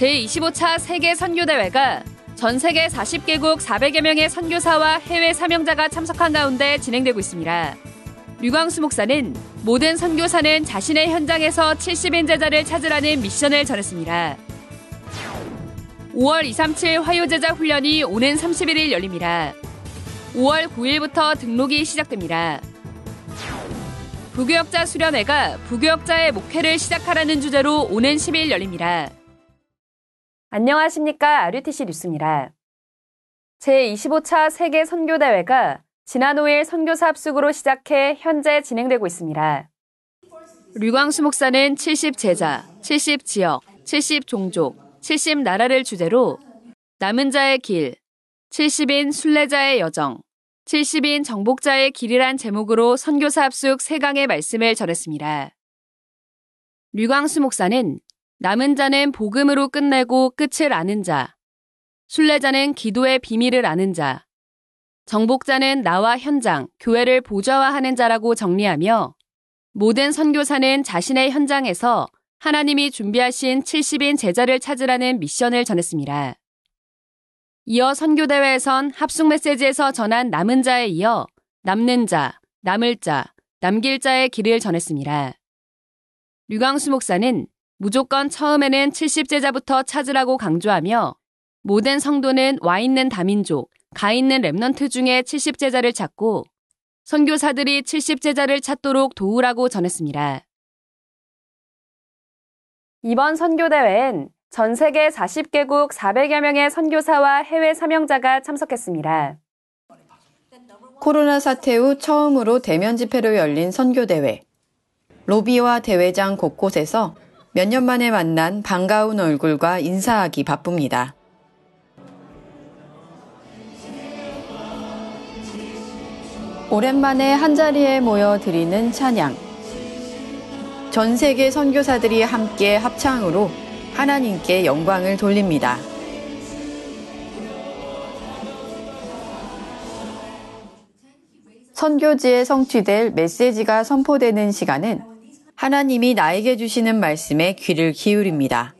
제25차 세계 선교대회가 전 세계 40개국 400여 명의 선교사와 해외 사명자가 참석한 가운데 진행되고 있습니다. 류광수 목사는 모든 선교사는 자신의 현장에서 70인 제자를 찾으라는 미션을 전했습니다. 5월 237 화요제자 훈련이 오는 31일 열립니다. 5월 9일부터 등록이 시작됩니다. 부교역자 수련회가 부교역자의 목회를 시작하라는 주제로 오는 10일 열립니다. 안녕하십니까. RUTC 뉴스입니다. 제25차 세계 선교대회가 지난 5일 선교사 합숙으로 시작해 현재 진행되고 있습니다. 류광수 목사는 70 제자, 70 지역, 70 종족, 70 나라를 주제로 남은 자의 길, 70인 순례자의 여정, 70인 정복자의 길이란 제목으로 선교사 합숙 3강의 말씀을 전했습니다. 류광수 목사는 남은 자는 복음으로 끝내고 끝을 아는 자, 순례자는 기도의 비밀을 아는 자, 정복자는 나와 현장, 교회를 보좌화하는 자라고 정리하며 모든 선교사는 자신의 현장에서 하나님이 준비하신 70인 제자를 찾으라는 미션을 전했습니다. 이어 선교대회에선 합숙 메시지에서 전한 남은 자에 이어 남는 자, 남을 자, 남길 자의 길을 전했습니다. 류광수 목사는 무조건 처음에는 70제자부터 찾으라고 강조하며 모든 성도는 와 있는 다민족, 가 있는 Remnant 중에 70제자를 찾고 선교사들이 70제자를 찾도록 도우라고 전했습니다. 이번 선교대회엔 전 세계 40개국 400여 명의 선교사와 해외 사명자가 참석했습니다. 코로나 사태 후 처음으로 대면 집회로 열린 선교대회. 로비와 대회장 곳곳에서 몇 년 만에 만난 반가운 얼굴과 인사하기 바쁩니다. 오랜만에 한자리에 모여 드리는 찬양. 전 세계 선교사들이 함께 합창으로 하나님께 영광을 돌립니다. 선교지에 성취될 메시지가 선포되는 시간은 하나님이 나에게 주시는 말씀에 귀를 기울입니다.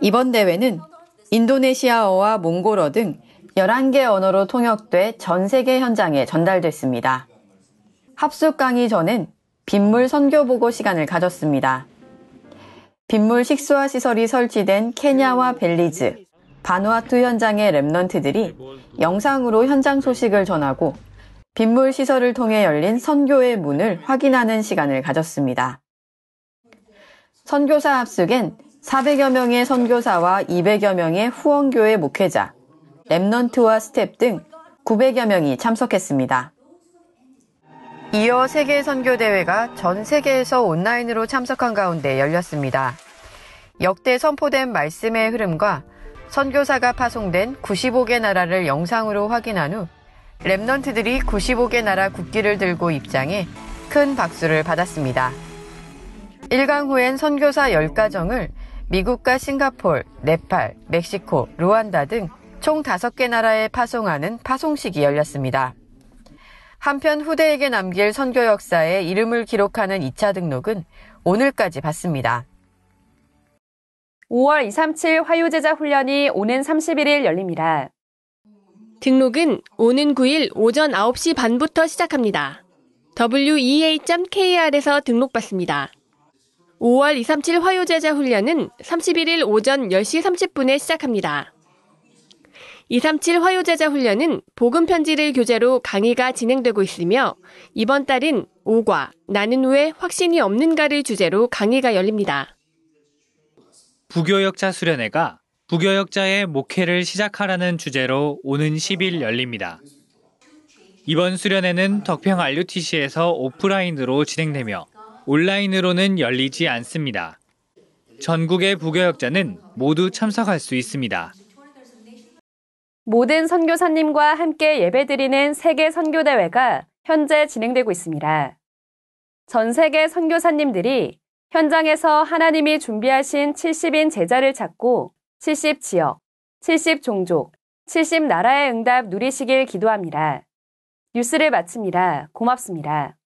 이번 대회는 인도네시아어와 몽골어 등 11개 언어로 통역돼 전 세계 현장에 전달됐습니다. 합숙 강의 전엔 빗물 선교 보고 시간을 가졌습니다. 빗물 식수화 시설이 설치된 케냐와 벨리즈, 바누아투 현장의 Remnant들이 영상으로 현장 소식을 전하고 빗물 시설을 통해 열린 선교의 문을 확인하는 시간을 가졌습니다. 선교사 합숙엔 400여 명의 선교사와 200여 명의 후원교회 목회자, Remnant와 스태프 등 900여 명이 참석했습니다. 이어 세계 선교 대회가 전 세계에서 온라인으로 참석한 가운데 열렸습니다. 역대 선포된 말씀의 흐름과 선교사가 파송된 95개 나라를 영상으로 확인한 후 랩넌트들이 95개 나라 국기를 들고 입장해 큰 박수를 받았습니다. 1강 후엔 선교사 10가정을 미국과 싱가폴, 네팔, 멕시코, 루안다 등 총 5개 나라에 파송하는 파송식이 열렸습니다. 한편 후대에게 남길 선교 역사에 이름을 기록하는 2차 등록은 오늘까지 받습니다. 5월 237 화요제자 훈련이 오는 31일 열립니다. 등록은 오는 9일 오전 9시 반부터 시작합니다. wea.kr에서 등록받습니다. 5월 237 화요제자 훈련은 31일 오전 10시 30분에 시작합니다. 237 화요제자 훈련은 복음 편지를 교재로 강의가 진행되고 있으며 이번 달은 5과 나는 왜 확신이 없는가를 주제로 강의가 열립니다. 부교역자 수련회가 부교역자의 목회를 시작하라는 주제로 오는 10일 열립니다. 이번 수련회는 덕평 RUTC에서 오프라인으로 진행되며 온라인으로는 열리지 않습니다. 전국의 부교역자는 모두 참석할 수 있습니다. 모든 선교사님과 함께 예배드리는 세계 선교대회가 현재 진행되고 있습니다. 전 세계 선교사님들이 현장에서 하나님이 준비하신 70인 제자를 찾고 70 지역, 70 종족, 70 나라의 응답 누리시길 기도합니다. 뉴스를 마칩니다. 고맙습니다.